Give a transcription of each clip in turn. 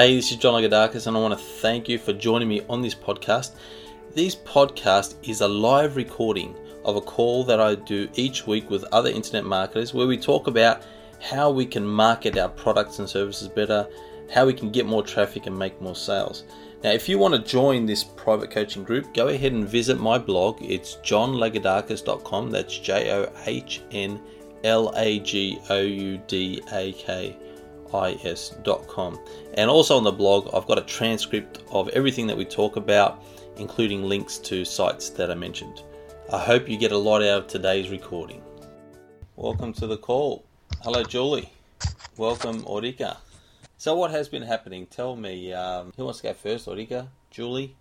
Hey, this is John Lagoudakis, and I want to thank you for joining me on this podcast. This podcast is a live recording of a call that I do each week with other internet marketers where we talk about how we can market our products and services better, how we can get more traffic and make more sales. Now, if you want to join this private coaching group, go ahead and visit my blog. It's johnlagoudakis.com. That's J O H N L A G O U D A K is.com. And also on the blog, I've got a transcript of everything that we talk about, including links to sites that I mentioned. I hope you get a lot out of today's recording. Welcome to the call. Hello, Julie. Welcome, Aurika. So, what has been happening? Tell me. Um, who wants to go first, Aurika? Julie?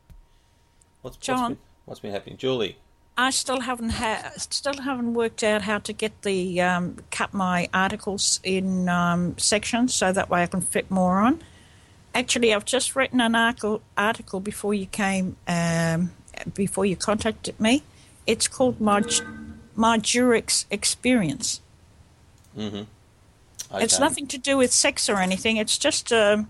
What's, John. What's been, what's been happening? Julie. I still haven't ha- still haven't worked out how to get the um, cut my articles in um, sections so that way I can fit more on. Actually, I've just written an article article before you came um, before you contacted me. It's called my my Durex experience. Mm-hmm. Okay. It's nothing to do with sex or anything. It's just a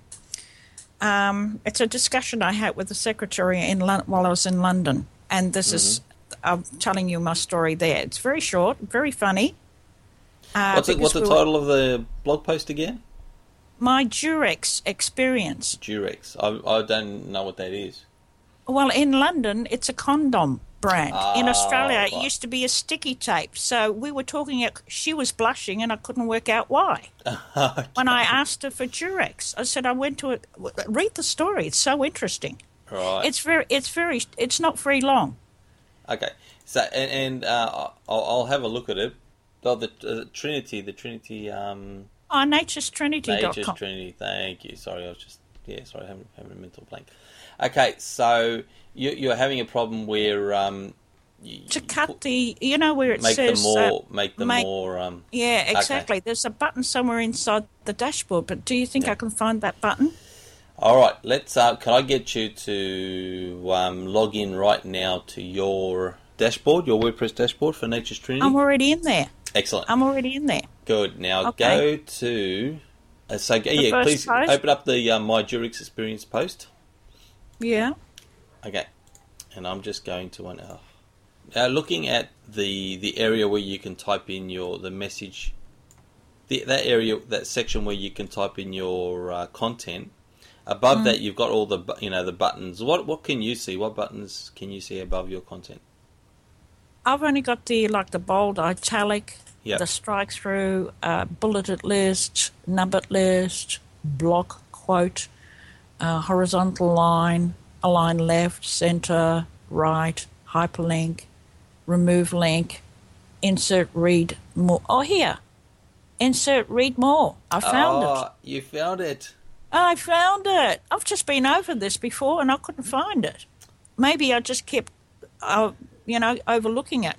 um, it's a discussion I had with the secretary in Lon- while I was in London, and this mm-hmm. is I'm telling you my story there. It's very short, very funny. Uh, what's, it, what's the title of the blog post again? My Durex experience. Durex. I, I don't know what that is. Well, in London, it's a condom brand. Ah, in Australia, right. it used to be a sticky tape. So we were talking. She was blushing, and I couldn't work out why. okay. When I asked her for Durex, I said I went to it. Read the story. It's so interesting. Right. It's very. It's very. It's not very long. Okay, so and, and uh, I'll, I'll, have a look at it. Oh, the uh, Trinity, the Trinity. Um, oh, Nature's Trinity. Nature's Trinity. Thank you. Sorry, I was just yeah. Sorry, having having a mental blank. Okay, so you, you're having a problem where um, you, to cut the, you know, where it make says them more, uh, make them make, more. Um, yeah, exactly. Okay. There's a button somewhere inside the dashboard, but do you think yeah. I can find that button? All right, let's. Uh, can I get you to um, log in right now to your dashboard, your WordPress dashboard for Nature's Trinity? I'm already in there. Excellent. I'm already in there. Good. Now okay. go to. Uh, so yeah, please post. open up the uh, My Durex Experience post. Yeah. Okay, and I'm just going to one. Oh. Now looking at the the area where you can type in your the message. The, that area, that section where you can type in your uh, content, Above mm. that, you've got all the you know the buttons. What what can you see? What buttons can you see above your content? I've only got the like the bold italic, yep. the strike through, uh, bulleted list, numbered list, block quote, uh, horizontal line, align left, center, right, hyperlink, remove link, insert read more. Oh, here, insert read more. I found oh, it. You found it. I found it. I've just been over this before and I couldn't find it. Maybe I just kept, uh, you know, overlooking it.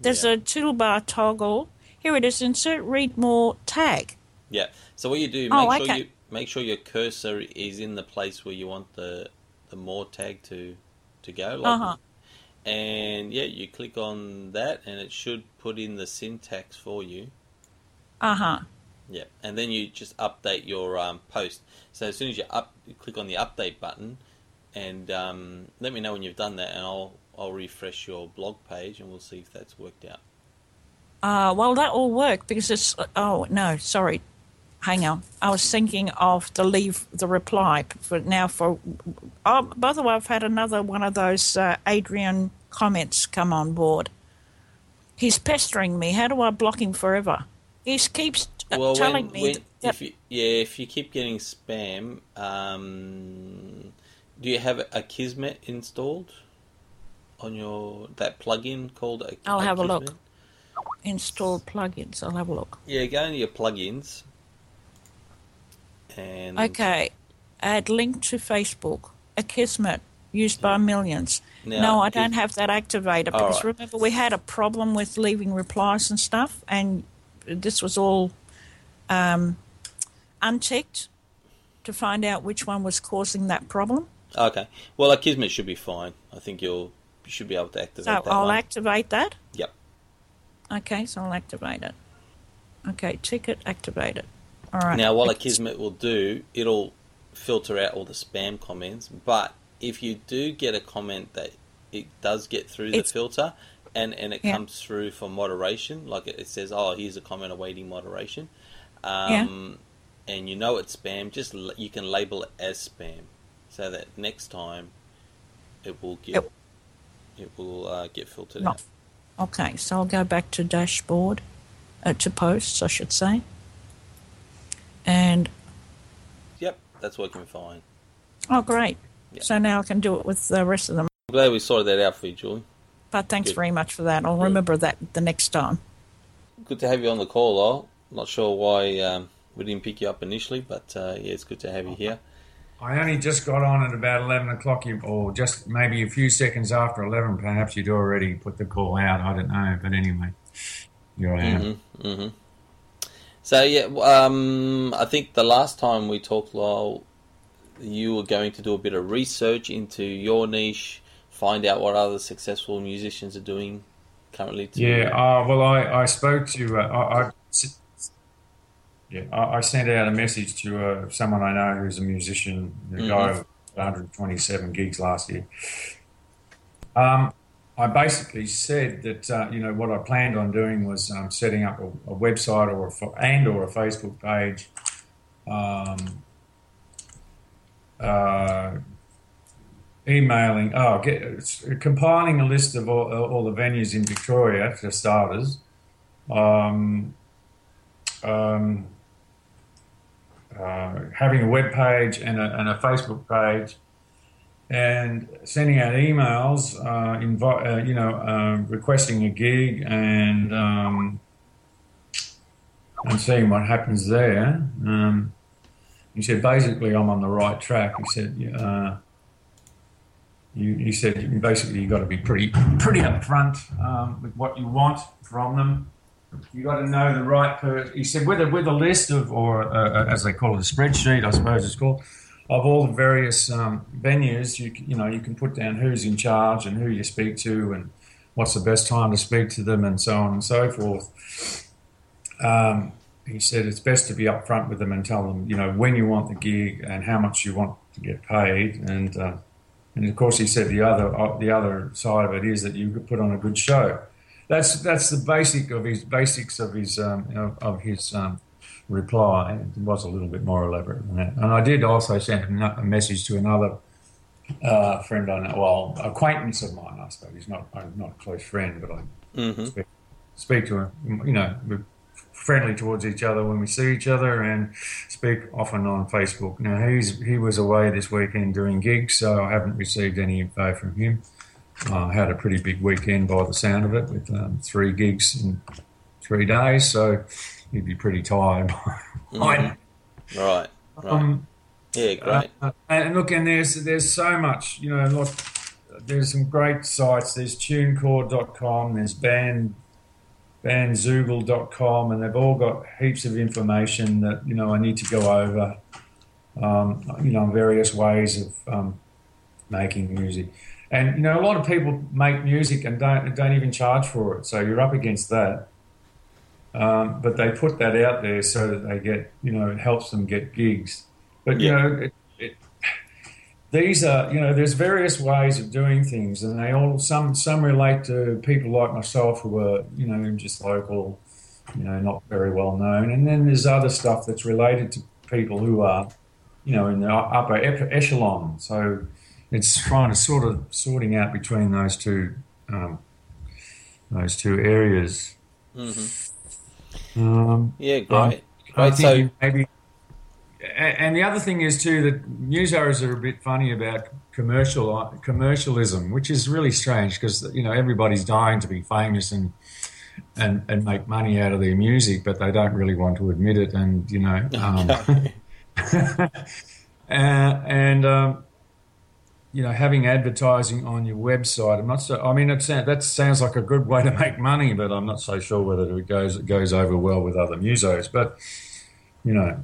There's yeah. a toolbar toggle. Here it is. Insert read more tag. Yeah. So what you do, oh, make oh, sure you make sure your cursor is in the place where you want the the more tag to to go. Like uh-huh. And yeah, you click on that, and it should put in the syntax for you. Uh huh. Yeah, and then you just update your um, post. So as soon as you up, you click on the update button, and um, let me know when you've done that, and I'll I'll refresh your blog page, and we'll see if that's worked out. Uh, well, that will work because it's. Oh no, sorry, hang on. I was thinking of the leave the reply for now. For oh, by the way, I've had another one of those uh, Adrian comments come on board. He's pestering me. How do I block him forever? He keeps well, telling when, me. When, if you, yeah, if you keep getting spam, um, do you have a Akismet installed on your that plugin called? A, I'll have a look. Install plugins. I'll have a look. Yeah, go into your plugins. And okay, add link to Facebook. Akismet used by millions. Now, no, I don't have that activated because right. remember we had a problem with leaving replies and stuff, and this was all um, unchecked to find out which one was causing that problem. Okay. Well, Akismet should be fine. I think you'll you should be able to activate so that. I'll one. activate that. Yep. Okay, so I'll activate it. Okay, ticket it. All right. Now, what Akismet will do, it'll filter out all the spam comments. But if you do get a comment that it does get through the filter and, and it yeah. comes through for moderation, like it, says, oh, here's a comment awaiting moderation, um, yeah. and you know it's spam, just you can label it as spam so that next time it will get it, it will uh, get filtered out. Okay, so I'll go back to dashboard, uh, to posts, I should say, and. Yep, that's working fine. Oh, great! Yep. So now I can do it with the rest of them. I'm glad we sorted that out for you, Julie. But thanks Good. very much for that. I'll remember that the next time. Good to have you on the call, Lyle. Not sure why um, we didn't pick you up initially, but uh, yeah, it's good to have you here. I only just got on at about 11 o'clock, or just maybe a few seconds after 11. Perhaps you'd already put the call out. I don't know. But anyway, you're mm-hmm, mm-hmm. So, yeah, um, I think the last time we talked, Lyle, you were going to do a bit of research into your niche, find out what other successful musicians are doing currently. To, yeah, uh, well, I, I spoke to, uh, I, I yeah, I, I, sent out a message to uh, someone I know who's a musician, a mm-hmm. guy of 127 gigs last year. Um, I basically said that uh, you know what I planned on doing was um, setting up a, a website or a, and or a Facebook page, um, uh, emailing, oh, get, compiling a list of all, all, the venues in Victoria for starters. Um, um uh, having a web page and a, and a, Facebook page, and sending out emails, uh, uh, you know, uh, requesting a gig and um, and seeing what happens there. Um, he said, basically, I'm on the right track. He said, uh, you, he said, basically, you've got to be pretty pretty upfront um, with what you want from them you got to know the right person. He said with a with a list of, or uh, uh, as they call it, a spreadsheet, I suppose it's called, of all the various um, venues. You you know you can put down who's in charge and who you speak to and what's the best time to speak to them and so on and so forth. Um, he said it's best to be upfront with them and tell them you know when you want the gig and how much you want to get paid and. Uh, and of course, he said the other uh, the other side of it is that you could put on a good show that's that's the basic of his basics of his um, of, of, his um, reply. It was a little bit more elaborate than that. And I did also send a message to another uh, friend I know, well, acquaintance of mine, I suppose. He's not not a close friend, but I mm-hmm. speak, speak, to him. You know, we're friendly towards each other when we see each other, and speak often on Facebook. Now he's he was away this weekend doing gigs, so I haven't received any info from him. Uh, had a pretty big weekend by the sound of it, with um, three gigs in three days. So he'd be pretty tired. mm-hmm. Right. Right. Um, yeah, great. Uh, and look, and there's there's so much. You know, look, there's some great sites. There's TuneCore.com. There's band bandzoogle.com, and they've all got heaps of information that you know I need to go over. Um, you know, various ways of um, making music. And you know, a lot of people make music and don't don't even charge for it. So you're up against that. Um, but they put that out there so that they get, you know, it helps them get gigs. But you yeah. know, it, it, these are, you know, there's various ways of doing things, and they all some some relate to people like myself who are, you know, just local, you know, not very well known, and then there's other stuff that's related to people who are, you know, in the upper echelon. So it's trying to sort of sorting out between those two um, those two areas. Mm-hmm. Um, yeah, great. I, I so maybe, and the other thing is too that musos are a bit funny about commercial commercialism, which is really strange because you know everybody's dying to be famous and and and make money out of their music, but they don't really want to admit it, and you know. Um, uh, and um, you know, having advertising on your website. I'm not so. I mean, it's, that sounds like a good way to make money, but I'm not so sure whether it goes it goes over well with other musos. But you know,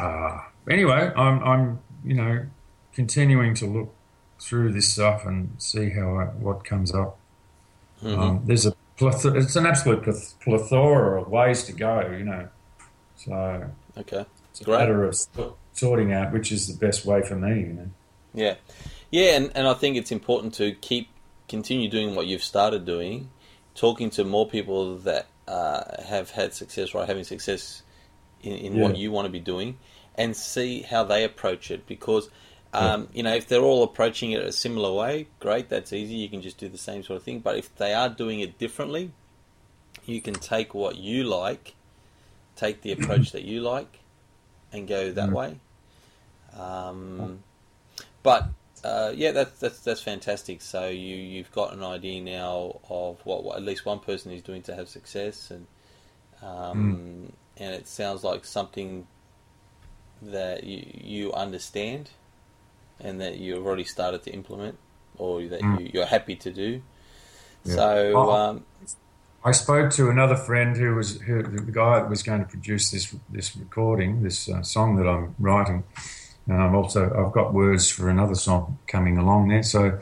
uh, anyway, I'm I'm you know continuing to look through this stuff and see how I, what comes up. Mm-hmm. Um, there's a plethora, it's an absolute plethora of ways to go, you know. So okay, it's a matter of sorting out which is the best way for me. You know. Yeah, yeah, and, and I think it's important to keep continue doing what you've started doing, talking to more people that uh, have had success, right? Having success in, in yeah. what you want to be doing, and see how they approach it. Because um, yeah. you know, if they're all approaching it a similar way, great, that's easy. You can just do the same sort of thing. But if they are doing it differently, you can take what you like, take the approach that you like, and go that mm. way. Um, but uh, yeah, that's that's that's fantastic. So you you've got an idea now of what, what at least one person is doing to have success, and um, mm. and it sounds like something that you you understand, and that you've already started to implement, or that mm. you, you're happy to do. Yeah. So. Um, I spoke to another friend who was who, the guy that was going to produce this this recording, this uh, song that I'm writing. And I'm also I've got words for another song coming along there, so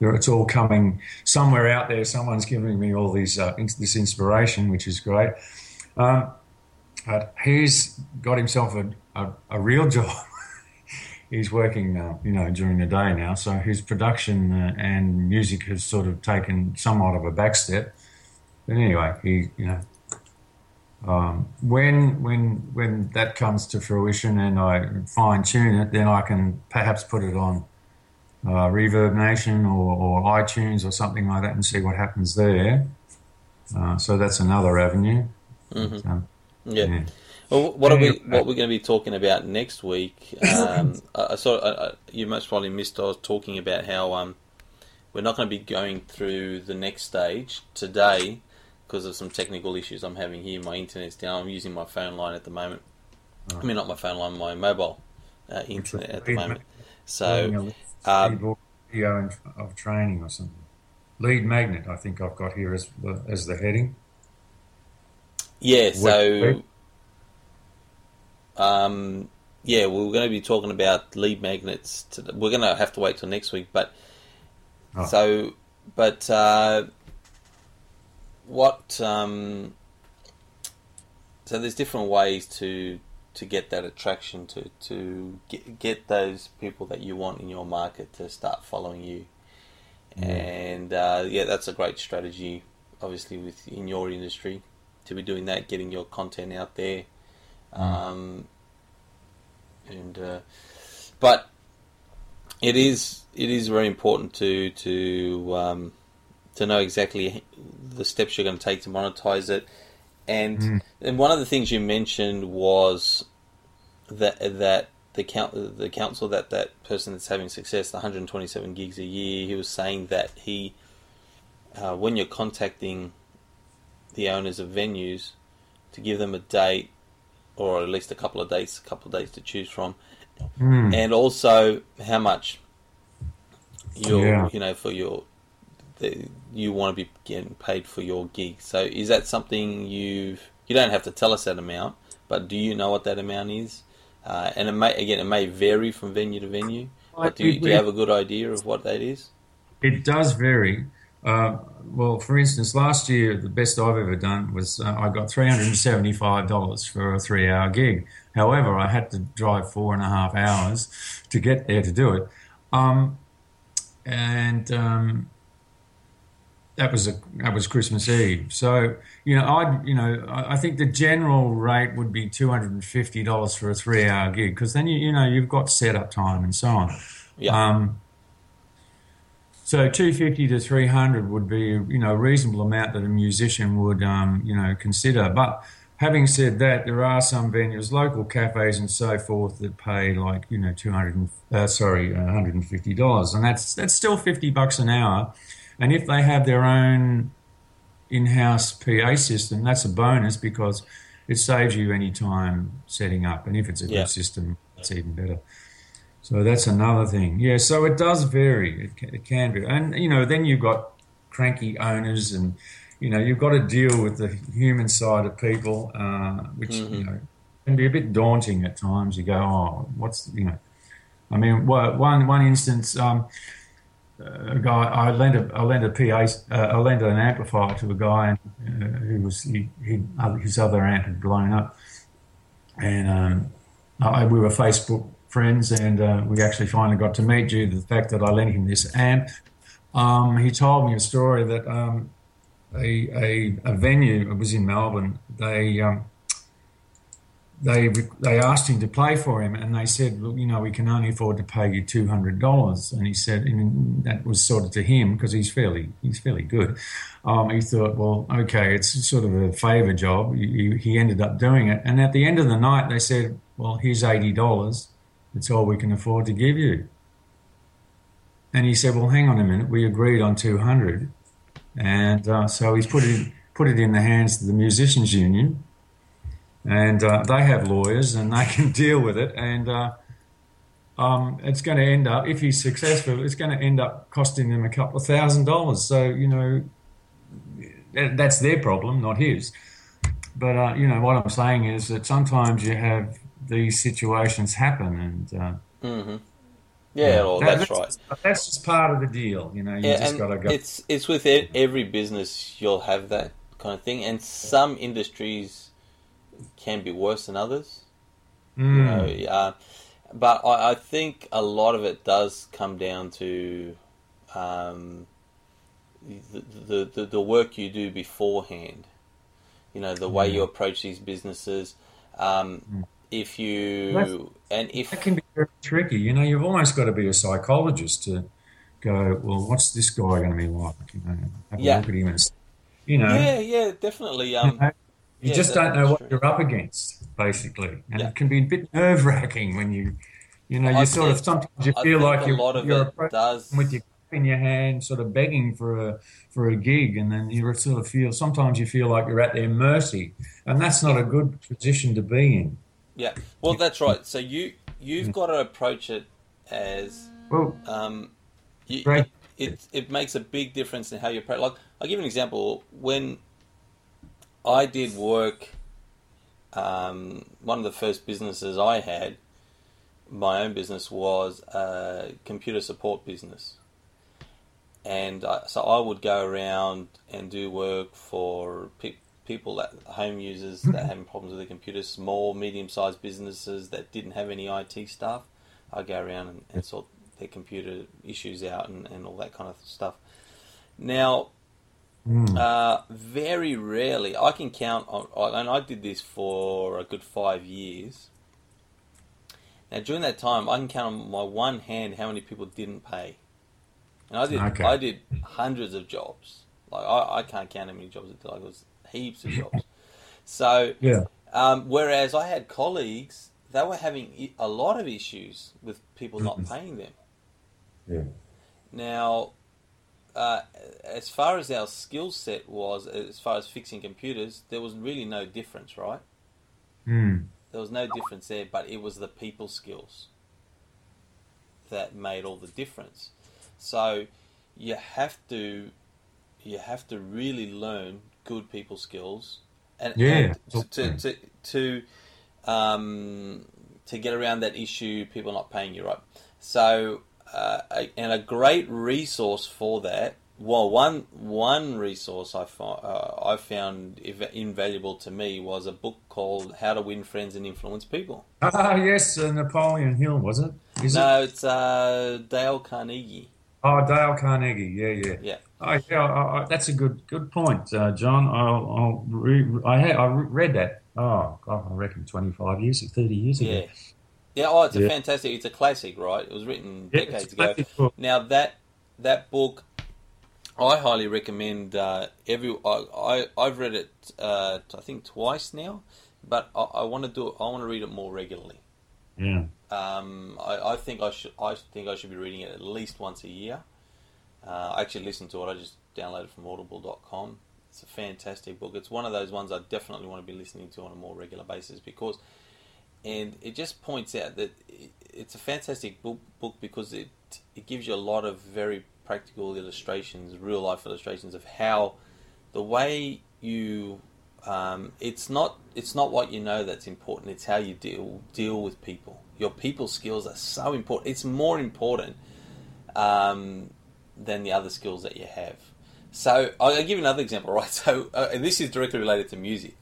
it's all coming somewhere out there. Someone's giving me all these uh, this inspiration, which is great. Um, but he's got himself a, a, a real job. he's working, uh, you know, during the day now, so his production uh, and music has sort of taken somewhat of a backstep. But anyway, he, you know, um, when when when that comes to fruition and I fine tune it, then I can perhaps put it on uh, Reverb Nation or, or, iTunes or something like that and see what happens there. Uh, so that's another avenue. Mm-hmm. Um, yeah. yeah. Well, what are we what we're going to be talking about next week? Um, I, I saw I, you most probably missed. I was talking about how um, we're not going to be going through the next stage today because of some technical issues I'm having here. My internet's down. I'm using my phone line at the moment. Oh. I mean, not my phone line, my mobile uh, internet at the moment. So, um, video of training or something. Lead magnet, I think I've got here as the, as the heading. Yeah. So, um, yeah, we're going to be talking about lead magnets. To, we're going to have to wait till next week, but oh. so, but. Uh, what um, so there's different ways to to get that attraction to to get, get those people that you want in your market to start following you mm. and uh, yeah that's a great strategy obviously with in your industry to be doing that getting your content out there mm. um, and uh, but it is it is very important to to um, to know exactly the steps you're going to take to monetize it. And mm. and one of the things you mentioned was that that the count the council that that person that's having success, the 127 gigs a year, he was saying that he uh, when you're contacting the owners of venues to give them a date or at least a couple of dates, a couple of dates to choose from, mm. and also how much you're yeah. you know for your that you want to be getting paid for your gig. So is that something you've you don't have to tell us that amount, but do you know what that amount is? Uh, and it may again it may vary from venue to venue. But do you, do you have a good idea of what that is? It does vary. Uh, well, for instance, last year the best I've ever done was uh, I got three hundred and seventy-five dollars for a three-hour gig. However, I had to drive four and a half hours to get there to do it, um, and um, that was a that was Christmas Eve. So you know, I you know I think the general rate would be two hundred and fifty dollars for a three hour gig because then you you know you've got setup time and so on. Yeah. Um, so two fifty to three hundred would be you know a reasonable amount that a musician would um, you know consider. But having said that, there are some venues, local cafes and so forth, that pay like you know two hundred uh, sorry one hundred and fifty dollars, and that's that's still fifty bucks an hour and if they have their own in-house PA system, that's a bonus because it saves you any time setting up. And if it's a yeah. good system, it's even better. So that's another thing. Yeah, so it does vary. It can, it can be. And, you know, then you've got cranky owners and, you know, you've got to deal with the human side of people, uh, which, mm-hmm. you know, can be a bit daunting at times. You go, oh, what's, you know, I mean, one, one instance, um, a guy. I lent a I lent a PA. Uh, I lent an amplifier to a guy uh, who was he, he, his other amp had blown up, and um, uh, we were Facebook friends, and uh, we actually finally got to meet due to the fact that I lent him this amp. Um, he told me a story that um, a, a, a, venue, it was in Melbourne, they um, they they asked him to play for him, and they said, "Well, you know, we can only afford to pay you two hundred dollars." And he said, and that was sort of to him because he's fairly he's fairly good. Um, he thought, well, okay, it's sort of a favour job. He, he, ended up doing it, and at the end of the night, they said, "Well, here's eighty dollars. It's all we can afford to give you." And he said, "Well, hang on a minute. We agreed on two hundred, and uh, so he's put it put it in the hands of the musicians union." And uh, they have lawyers and they can deal with it. And uh, um, it's going to end up, if he's successful, it's going to end up costing them a couple of thousand dollars. So you know, that's their problem, not his. But uh, you know what I'm saying is that sometimes you have these situations happen, and uh, mm-hmm. yeah, well, that, that's, that's, right. That's just part of the deal, you know. You yeah, just got to go. It's it's with every business you'll have that kind of thing, and some industries can be worse than others. Mm. You know, uh, but I, I, think a lot of it does come down to um, the, the, the, work you do beforehand. You know, the way you approach these businesses. Um, mm. If you That's, and if that can be very tricky. You know, you've almost got to be a psychologist to go. Well, what's this guy going to be like? You know, have yeah. a look at him and you know. Yeah, yeah, definitely. Um, know, you yeah, just don't know what true. you're up against, basically, and yeah. it can be a bit nerve wracking when you, you know, you I sort think, of sometimes you feel like you're, you're does... with your in your hand, sort of begging for a for a gig, and then you sort of feel sometimes you feel like you're at their mercy, and that's not a good position to be in. Yeah, well, that's right. So you you've got to approach it as well. Um, you, it, it, it makes a big difference in how you approach. Like I'll give you an example. When I did work. Um, one of the first businesses I had, my own business, was a computer support business, and I, so I would go around and do work for pe- people that home users that having problems with their computers, small, medium-sized businesses that didn't have any IT staff. I'd go around and, and sort their computer issues out and, and all that kind of stuff. Now, Mm. Uh, very rarely, I can count on, and I did this for a good five years. Now, during that time, I can count on my one hand how many people didn't pay. And I did, okay. I did hundreds of jobs. Like I, I can't count how many jobs I did. Like it was heaps of jobs. So, yeah. Um, whereas I had colleagues, they were having a lot of issues with people not paying them. Yeah. Now, uh, as far as our skill set was, as far as fixing computers, there was really no difference, right? Mm. There was no difference there, but it was the people skills that made all the difference. So you have to you have to really learn good people skills and, yeah, and to, to, to, um, to get around that issue people not paying you right. So uh, and a great resource for that. Well, one one resource I found, uh, I found invaluable to me was a book called "How to Win Friends and Influence People." Ah, yes, uh, Napoleon Hill was it? Is no, it? it's uh, Dale Carnegie. Oh, Dale Carnegie. Yeah, yeah, yeah. Oh, yeah I, I, that's a good good point, uh, John. I'll, I'll re, I had I read that. Oh, God, I reckon twenty five years, or thirty years ago. Yeah. Yeah, oh, it's a yeah. fantastic. It's a classic, right? It was written yeah, decades ago. Now that that book, I highly recommend. Uh, every I, I have read it. Uh, I think twice now, but I, I want to do. I want to read it more regularly. Yeah. Um, I, I think I should. I think I should be reading it at least once a year. Uh, I actually listened to it. I just downloaded from Audible.com. It's a fantastic book. It's one of those ones I definitely want to be listening to on a more regular basis because and it just points out that it's a fantastic book, book because it it gives you a lot of very practical illustrations, real life illustrations of how the way you um, it's not it's not what you know that's important. It's how you deal deal with people. Your people skills are so important. It's more important um, than the other skills that you have. So I'll give you another example, right? So uh, this is directly related to music.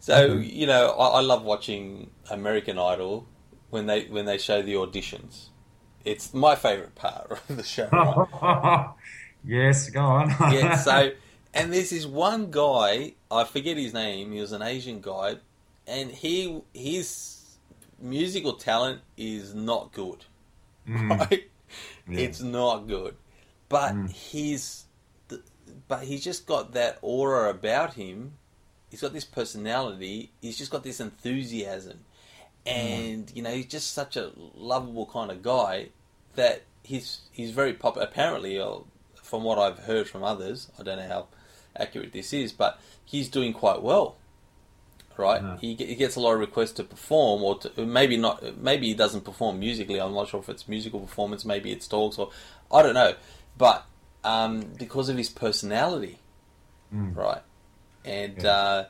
So you know, I, I, love watching American Idol when they when they show the auditions. It's my favourite part of the show. Right? yes, go on. yeah, so and there's this one guy, I forget his name, he was an Asian guy, and he his musical talent is not good. Mm. Right? Yeah. It's not good. But mm. he's but he's just got that aura about him. He's got this personality. He's just got this enthusiasm and mm. you know he's just such a lovable kind of guy that he's he's very popular. Apparently, uh, from what I've heard from others, I don't know how accurate this is, but he's doing quite well. Right, yeah. he, he gets a lot of requests to perform, or to, maybe not. Maybe he doesn't perform musically. I'm not sure if it's musical performance. Maybe it's talks, or I don't know. But um, because of his personality, mm. right, and yeah. uh,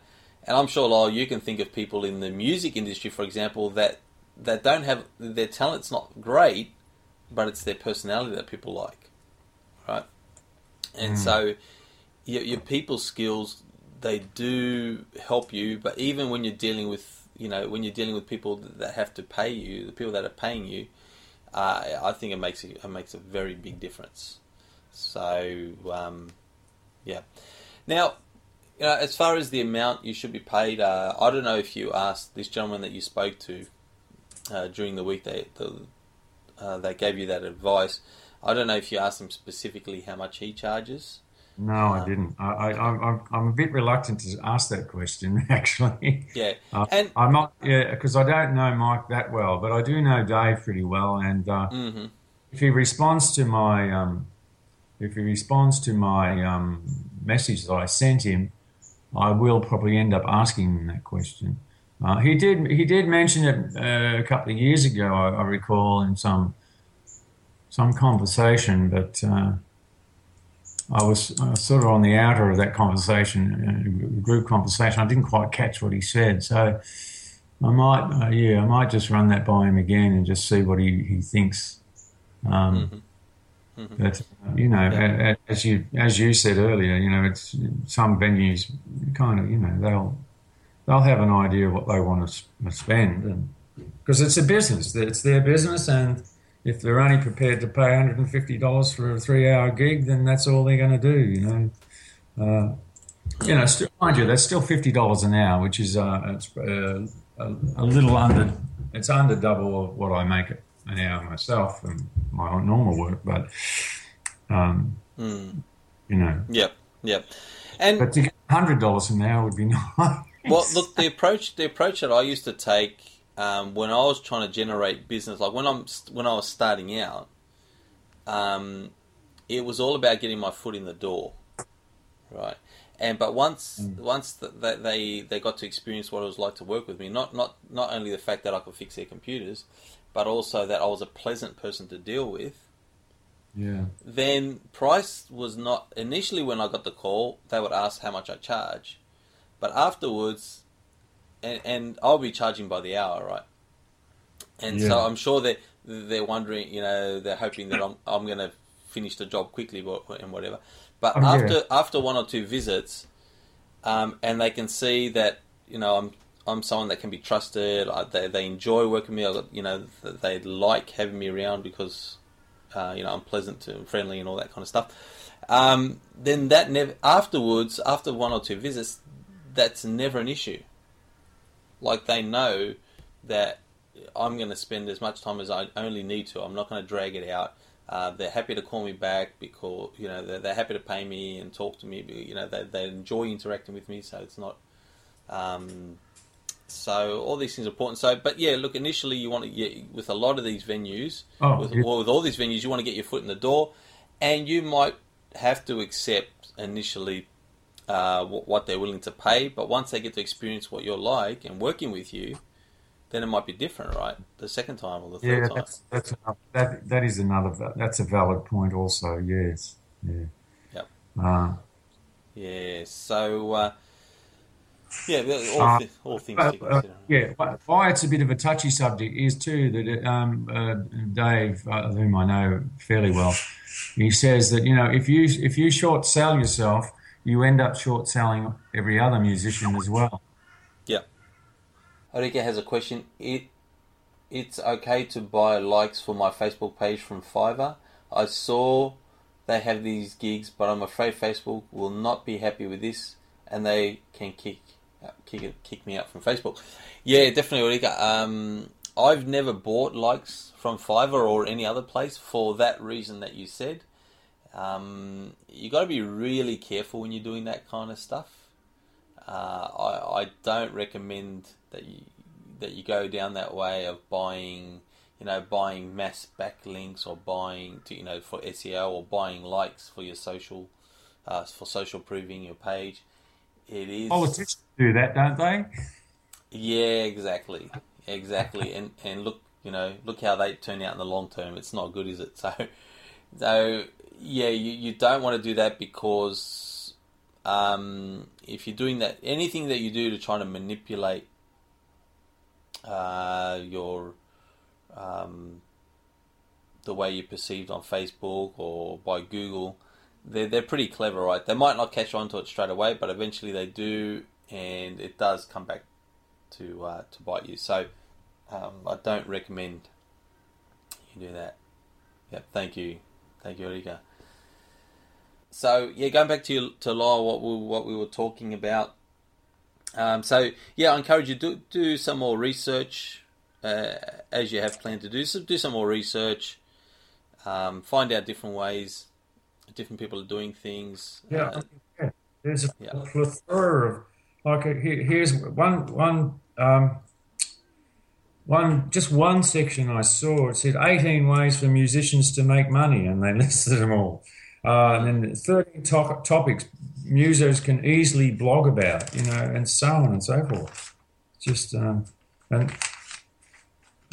and I'm sure, Lyle, you can think of people in the music industry, for example, that that don't have their talent's not great, but it's their personality that people like, right? And mm. so, your, your people skills they do help you, but even when you're dealing with you know when you're dealing with people that have to pay you, the people that are paying you, uh, I think it makes it makes a very big difference. So um, yeah, now you know, as far as the amount you should be paid, uh, I don't know if you asked this gentleman that you spoke to uh, during the week they the, uh, they gave you that advice. I don't know if you asked him specifically how much he charges. No, I um, didn't. I, I, I'm a bit reluctant to ask that question, actually. Yeah, uh, and I'm not. Yeah, because I don't know Mike that well, but I do know Dave pretty well, and uh, mm-hmm. if he responds to my um, if he responds to my um, message that I sent him, I will probably end up asking him that question. Uh, he did he did mention it uh, a couple of years ago, I, I, recall, in some some conversation, but uh, I was sort of on the outer of that conversation, uh, group conversation. I didn't quite catch what he said, so I might, uh, yeah, I might just run that by him again and just see what he, he thinks. Um, mm-hmm. Mm-hmm. But you know, yeah. as you as you said earlier, you know, it's some venues kind of you know they'll they'll have an idea of what they want to spend, and because it's a business, it's their business, and if they're only prepared to pay hundred and fifty dollars for a three-hour gig, then that's all they're going to do. You know, uh, you know, still, mind you, that's still fifty dollars an hour, which is uh, it's uh, a, a, little under. It's under double of what I make it an hour myself and my normal work, but um, mm. you know. Yep, yep. And but to get hundred dollars an hour would be nice. Well, look, the approach the approach that I used to take um, when I was trying to generate business, like when I'm when I was starting out, um, it was all about getting my foot in the door, right? And but once mm. once the, they they got to experience what it was like to work with me, not not not only the fact that I could fix their computers, but also that I was a pleasant person to deal with. Yeah. Then price was not initially when I got the call, they would ask how much I charge, but afterwards, and, and I'll be charging by the hour, right? And yeah. so I'm sure that they're wondering, you know, they're hoping that I'm I'm going to finish the job quickly and whatever. But oh, after yeah. after one or two visits, um, and they can see that you know I'm I'm someone that can be trusted. I, they, they enjoy working with me. You know, they like having me around because uh, you know I'm pleasant and friendly and all that kind of stuff. Um, then that never afterwards, after one or two visits, that's never an issue. Like they know that I'm going to spend as much time as I only need to. I'm not going to drag it out. Uh, they're happy to call me back because you know they're, they're, happy to pay me and talk to me. You know they, they enjoy interacting with me, so it's not um, so all these things are important. So, but yeah, look, initially you want to get with a lot of these venues, oh, with, yeah. with all these venues, you want to get your foot in the door, and you might have to accept initially uh, what they're willing to pay. But once they get to experience what you're like and working with you, then it might be different, right? The second time or the third yeah, time. That's, that's that that is another that's a valid point also. Yes. Yeah. Yep. Uh, yeah. So. Uh, yeah, all, uh, th- all things uh, uh, yeah, why it's a bit of a touchy subject is too that um, uh, Dave, uh, whom I know fairly well, he says that you know if you if you short sell yourself, you end up short selling every other musician as well. Yeah. Arika has a question. It it's okay to buy likes for my Facebook page from Fiverr. I saw they have these gigs, but I'm afraid Facebook will not be happy with this, and they can kick kick kick me out from Facebook. Yeah, definitely, Ulrika. Um, I've never bought likes from Fiverr or any other place for that reason that you said. Um, you got to be really careful when you're doing that kind of stuff. Uh, I, I don't recommend that you that you go down that way of buying, you know, buying mass backlinks or buying to you know for SEO or buying likes for your social, uh, for social proving your page. It is politicians do that, don't they? Yeah, exactly, exactly, and and look, you know, look how they turn out in the long term. It's not good, is it? So, so yeah, you, you don't want to do that because um, if you're doing that, anything that you do to try to manipulate uh, your um, the way you're perceived on Facebook or by Google, they're they're pretty clever, right? They might not catch on to it straight away, but eventually they do, and it does come back to uh, to bite you. So um, I don't recommend you do that. Yep, thank you, thank you, Erika so yeah, going back to to law, what we what we were talking about. Um, so yeah, I encourage you to do, do some more research uh, as you have planned to do. So do some more research, um, find out different ways, different people are doing things. Yeah, uh, yeah. there's a yeah. plethora of like here, here's one one um, one just one section I saw. It said 18 ways for musicians to make money, and they listed them all. Uh, and then 13 to- topics musos can easily blog about, you know, and so on and so forth. Just, um, and,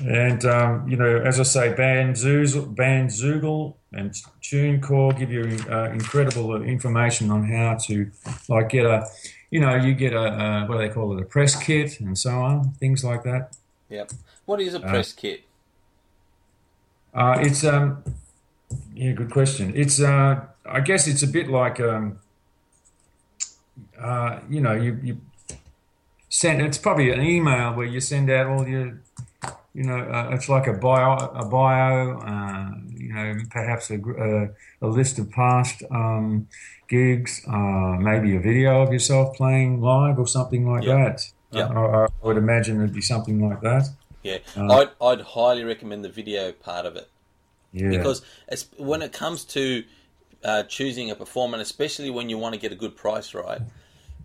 and um, you know, as I say, Bandzoogle, Bandzoogle and TuneCore give you uh, incredible information on how to, like, get a, you know, you get a, a, what do they call it, a press kit and so on, things like that. Yep. What is a uh, press uh, kit? Uh, it's um, yeah, good question. It's uh, I guess it's a bit like um, uh, you know, you, you send. It's probably an email where you send out all your, you know, uh, it's like a bio, a bio. Uh, you know, perhaps a, a, a list of past um, gigs, uh, maybe a video of yourself playing live or something like yep. that. Yeah, I, I, would imagine it'd be something like that. Yeah, uh, I'd, I'd highly recommend the video part of it. Yeah. Because when it comes to uh, choosing a performer, especially when you want to get a good price right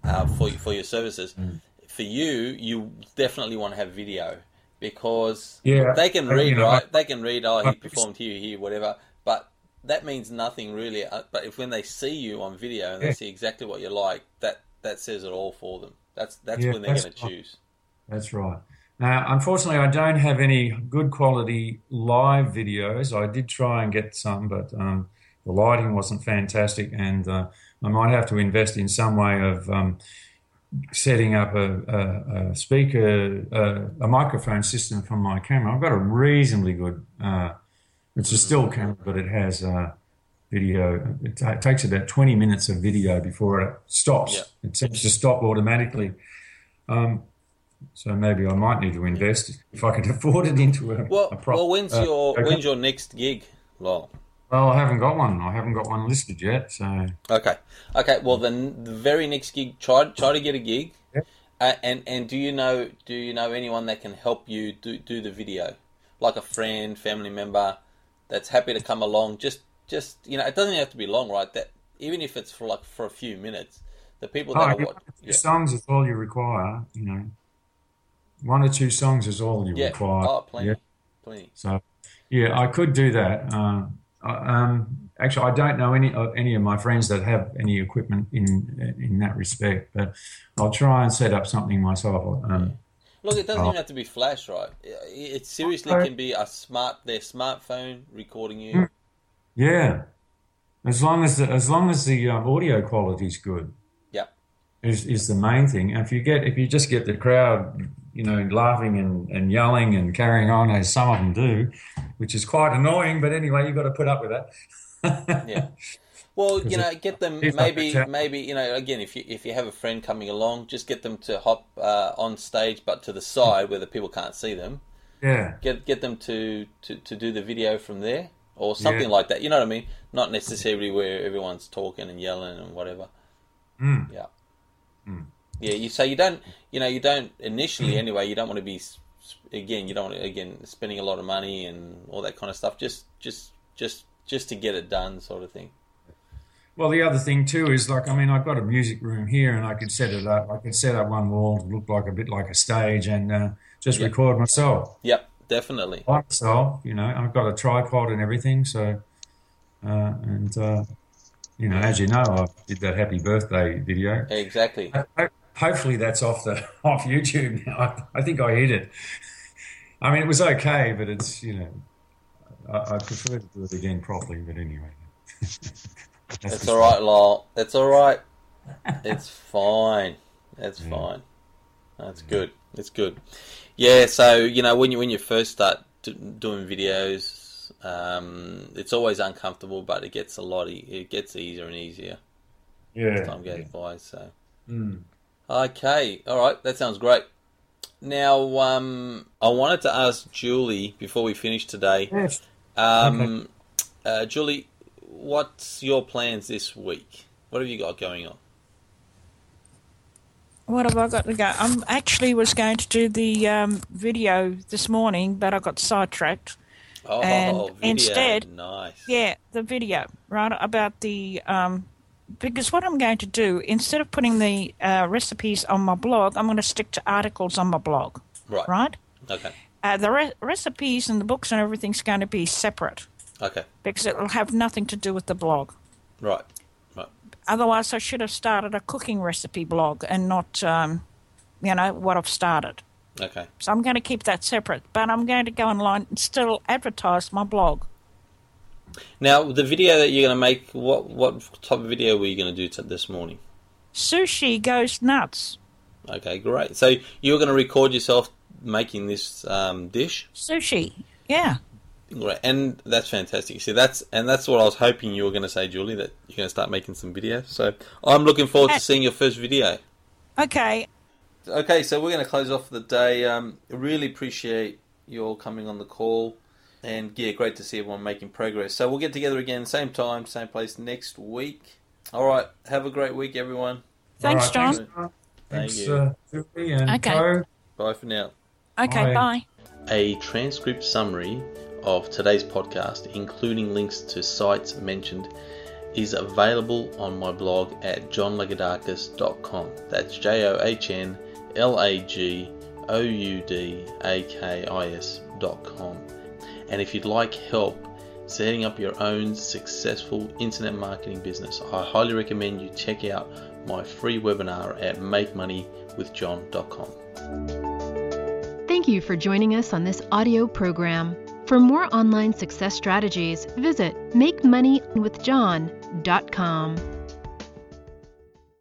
uh, for for your services, mm. for you, you definitely want to have video because yeah, they can read you know, right. They can read. Oh, he performed here, here, whatever. But that means nothing really. Uh, but if when they see you on video and yeah. they see exactly what you like, that that says it all for them. That's that's yeah, when they're going to choose. That's right. Now, unfortunately, I don't have any good quality live videos. I did try and get some, but um, the lighting wasn't fantastic, and uh, I might have to invest in some way of um, setting up a, a, a speaker, a, a, microphone system from my camera. I've got a reasonably good. Uh, it's a still camera, but it has uh, video. It, t- it, takes about 20 minutes of video before it stops. Yep. It seems to stop automatically. Um, so maybe I might need to invest if I could afford it into a. Well, a well when's uh, your when's your next gig, Lol? Well, I haven't got one. I haven't got one listed yet. So okay, okay. Well, then the very next gig, try try to get a gig. Uh, and and do you know do you know anyone that can help you do do the video, like a friend, family member, that's happy to come along? Just just you know, it doesn't have to be long, right? That even if it's for like for a few minutes, the people that oh, are yeah. songs is all you require. You know one or two songs is all you yeah. require. Oh, plenty, yeah. plenty. So, yeah, I could do that. Uh, um, actually, I don't know any of any of my friends that have any equipment in in that respect, but I'll try and set up something myself. Um, Look, it doesn't even have to be flash, right? It seriously can be a smart their smartphone recording you. Hmm. Yeah, as long as the, as long as the uh, audio quality is good. Yeah, is is the main thing. And if you get if you just get the crowd you know, laughing and, and yelling and carrying on as some of them do, which is quite annoying. But anyway, you've got to put up with that. yeah. Well, you know, get them maybe maybe you know again if you if you have a friend coming along, just get them to hop uh, on stage, but to the side where the people can't see them, Yeah. Get get them to, to, to do the video from there or something yeah. like that. You know what I mean? Not necessarily where everyone's talking and yelling and whatever. Mm. Yeah. Mm. Yeah. You say you don't. You know, you don't initially anyway. You don't want to be again. You don't want to again spending a lot of money and all that kind of stuff. Just just just just to get it done, sort of thing. Well, the other thing too is like, I mean, I've got a music room here, and I could set it up. I could set up one wall to look like a bit like a stage, and uh, just yep. record myself. Yep, definitely. By myself, you know, I've got a tripod and everything. So, uh, and uh, you know, as you know, I did that happy birthday video. Exactly. Hopefully, that's off the off YouTube now. I, I think I hit it. I mean, it was okay, but it's you know, I, I prefer to do it again properly. But anyway. That's all right, Lyle. That's all right. It's fine. It's yeah. fine. That's good. It's good. Yeah. So you know, when you when you first start doing videos, um, it's always uncomfortable, but it gets a lot. E- it gets easier and easier. Yeah. As time goes yeah. by. So. Mm. Okay. All right. That sounds great. Now, um, I wanted to ask Julie before we finish today. Yes. Um, okay. uh, Julie, what's your plans this week? What have you got going on? What have I got to go? I'm actually was going to do the um, video this morning, but I got sidetracked. Oh, and video. instead, nice. Yeah, the video, right, about the um, because what I'm going to do instead of putting the uh, recipes on my blog, I'm going to stick to articles on my blog. Right. Right. Okay. Uh, the re- recipes and the books and everything's going to be separate. Okay. Because it will have nothing to do with the blog. Right. Right. Otherwise, I should have started a cooking recipe blog and not, um, you know, what I've started. Okay. So I'm going to keep that separate, but I'm going to go online and still advertise my blog. Now, the video that you're going to make, what what type of video were you going to do this morning? Sushi goes nuts. Okay, great. So you're going to record yourself making this um, dish? Sushi, yeah. Right, and that's fantastic. See, that's and that's what I was hoping you were going to say, Julie. That you're going to start making some videos. So I'm looking forward to seeing your first video. Okay. Okay, so we're going to close off the day. Um, really appreciate you all coming on the call, and yeah, great to see everyone making progress. So we'll get together again, same time, same place next week. All right, have a great week, everyone. Thanks, right, John. Thanks, thanks you. Uh, Julie and okay. Co. Bye for now. Okay, bye. bye. A transcript summary of today's podcast, including links to sites mentioned, is available on my blog at johnlagoudakis.com. That's J O H N L A G O U D A K I S.com. And if you'd like help setting up your own successful internet marketing business, I highly recommend you check out my free webinar at makemoneywithjohn.com. Thank you for joining us on this audio program. For more online success strategies, visit MakeMoneyWithJohn.com.